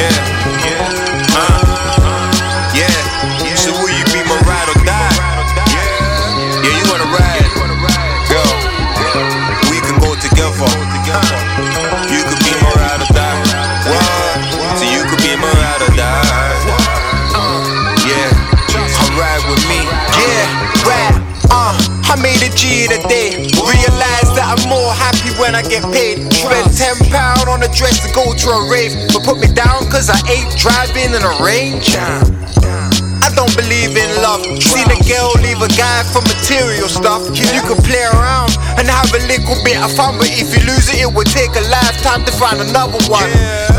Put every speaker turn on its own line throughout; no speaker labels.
Yeah, yeah, uh, yeah. So will you be my ride or die? Yeah, you wanna ride? We can go together. You could be my ride or die. What? So you could be my ride or die. Yeah, come ride with me.
Yeah, uh, I made a G that I'm more happy when I get paid. Dress to go to a rave. But put me down cause I ain't driving in a range. I don't believe in love. Seen a girl leave a guy for material stuff. You could play around and have a little bit of fun, but if you lose it, it would take a lifetime to find another one.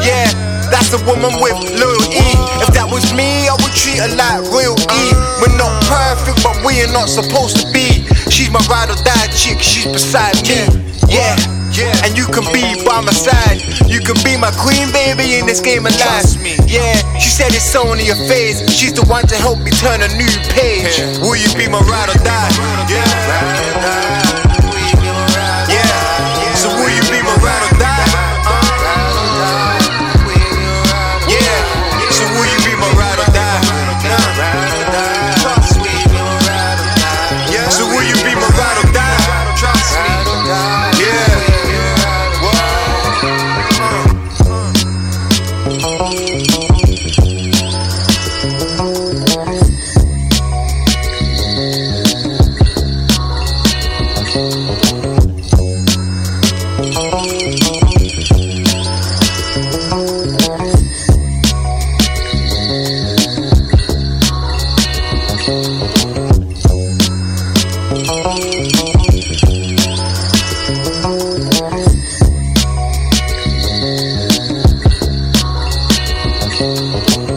Yeah, that's a woman with loyalty. If that was me, I would treat her like real E. We're not perfect, but we are not supposed to be. She's my ride or die chick, she's beside me. Yeah.
Yeah.
And you can be by my side. You can be my queen, baby, in this game of life. Yeah, she said it's so in your face. She's the one to help me turn a new page.
Will you be my ride or die? Yeah. Thank Oh, oh, oh.